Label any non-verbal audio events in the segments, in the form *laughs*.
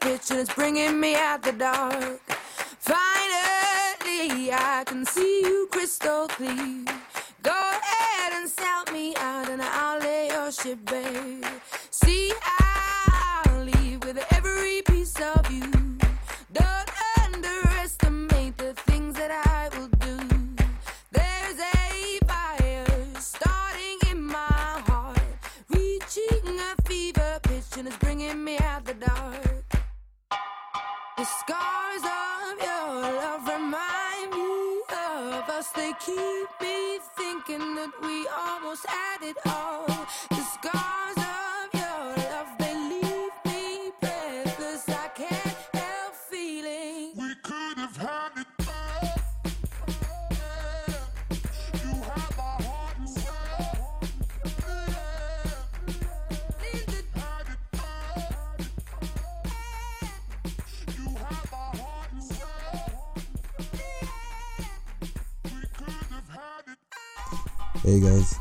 pitch and it's bringing me out the dark. Finally, I can see you crystal clear. Go ahead and sell me out and I'll lay your shit bare.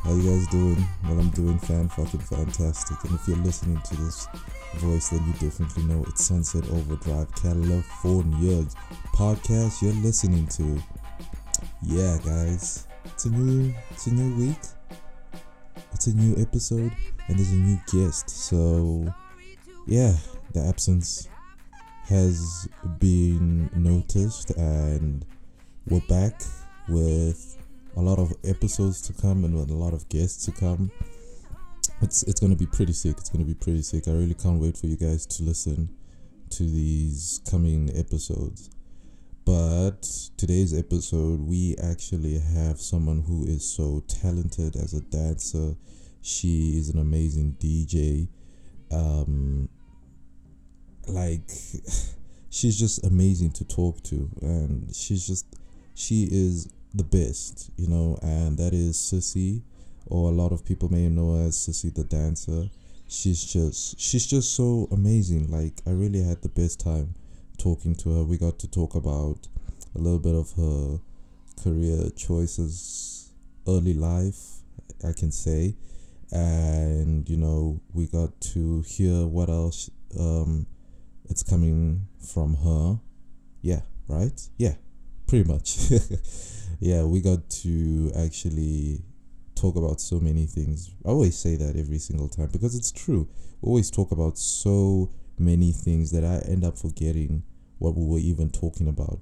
How you guys doing? Well, I'm doing fan fucking fantastic. And if you're listening to this voice, then you definitely know it's Sunset Overdrive California podcast you're listening to. Yeah, guys, it's a new, it's a new week. It's a new episode, and there's a new guest. So, yeah, the absence has been noticed, and we're back with a lot of episodes to come and with a lot of guests to come. It's it's gonna be pretty sick. It's gonna be pretty sick. I really can't wait for you guys to listen to these coming episodes. But today's episode, we actually have someone who is so talented as a dancer. She is an amazing DJ. Um, like, *sighs* she's just amazing to talk to, and she's just she is the best, you know, and that is Sissy, or a lot of people may know as Sissy the dancer. She's just she's just so amazing. Like I really had the best time talking to her. We got to talk about a little bit of her career choices, early life, I can say, and you know we got to hear what else um it's coming from her. Yeah, right? Yeah, pretty much. *laughs* yeah, we got to actually talk about so many things. I always say that every single time because it's true. We always talk about so many things that I end up forgetting what we were even talking about.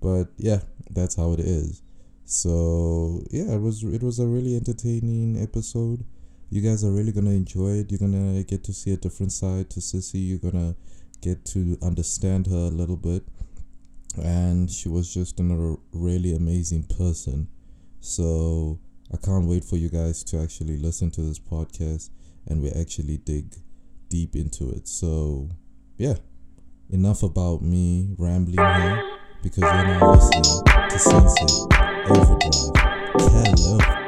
But yeah, that's how it is. So yeah, it was it was a really entertaining episode. You guys are really gonna enjoy it. You're gonna get to see a different side to Sissy. You're gonna get to understand her a little bit and she was just another really amazing person. So I can't wait for you guys to actually listen to this podcast and we actually dig deep into it. So yeah, enough about me rambling here because you're now listening to Sunset Overdrive. Hello.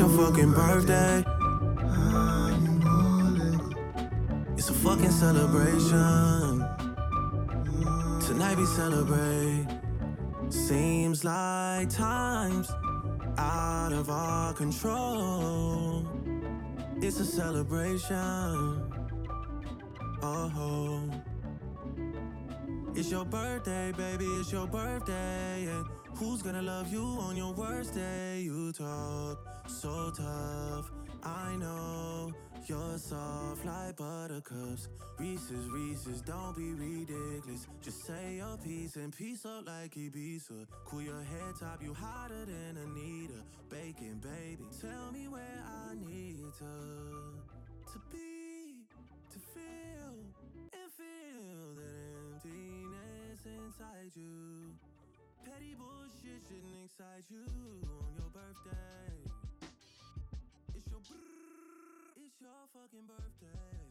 It's your fucking birthday. It's a fucking celebration. Tonight we celebrate. Seems like time's out of our control. It's a celebration. Oh. It's your birthday, baby, it's your birthday. And who's gonna love you on your worst day? You talk so tough. I know you're soft like buttercups. Reese's, Reese's, don't be ridiculous. Just say your piece and piece up like Ibiza. Cool your head top, you hotter than Anita. Bacon, baby, tell me where I need to to be, to feel and feel that emptiness inside you. Petty bullshit shouldn't excite you on your birthday. It's your brrr, it's your fucking birthday.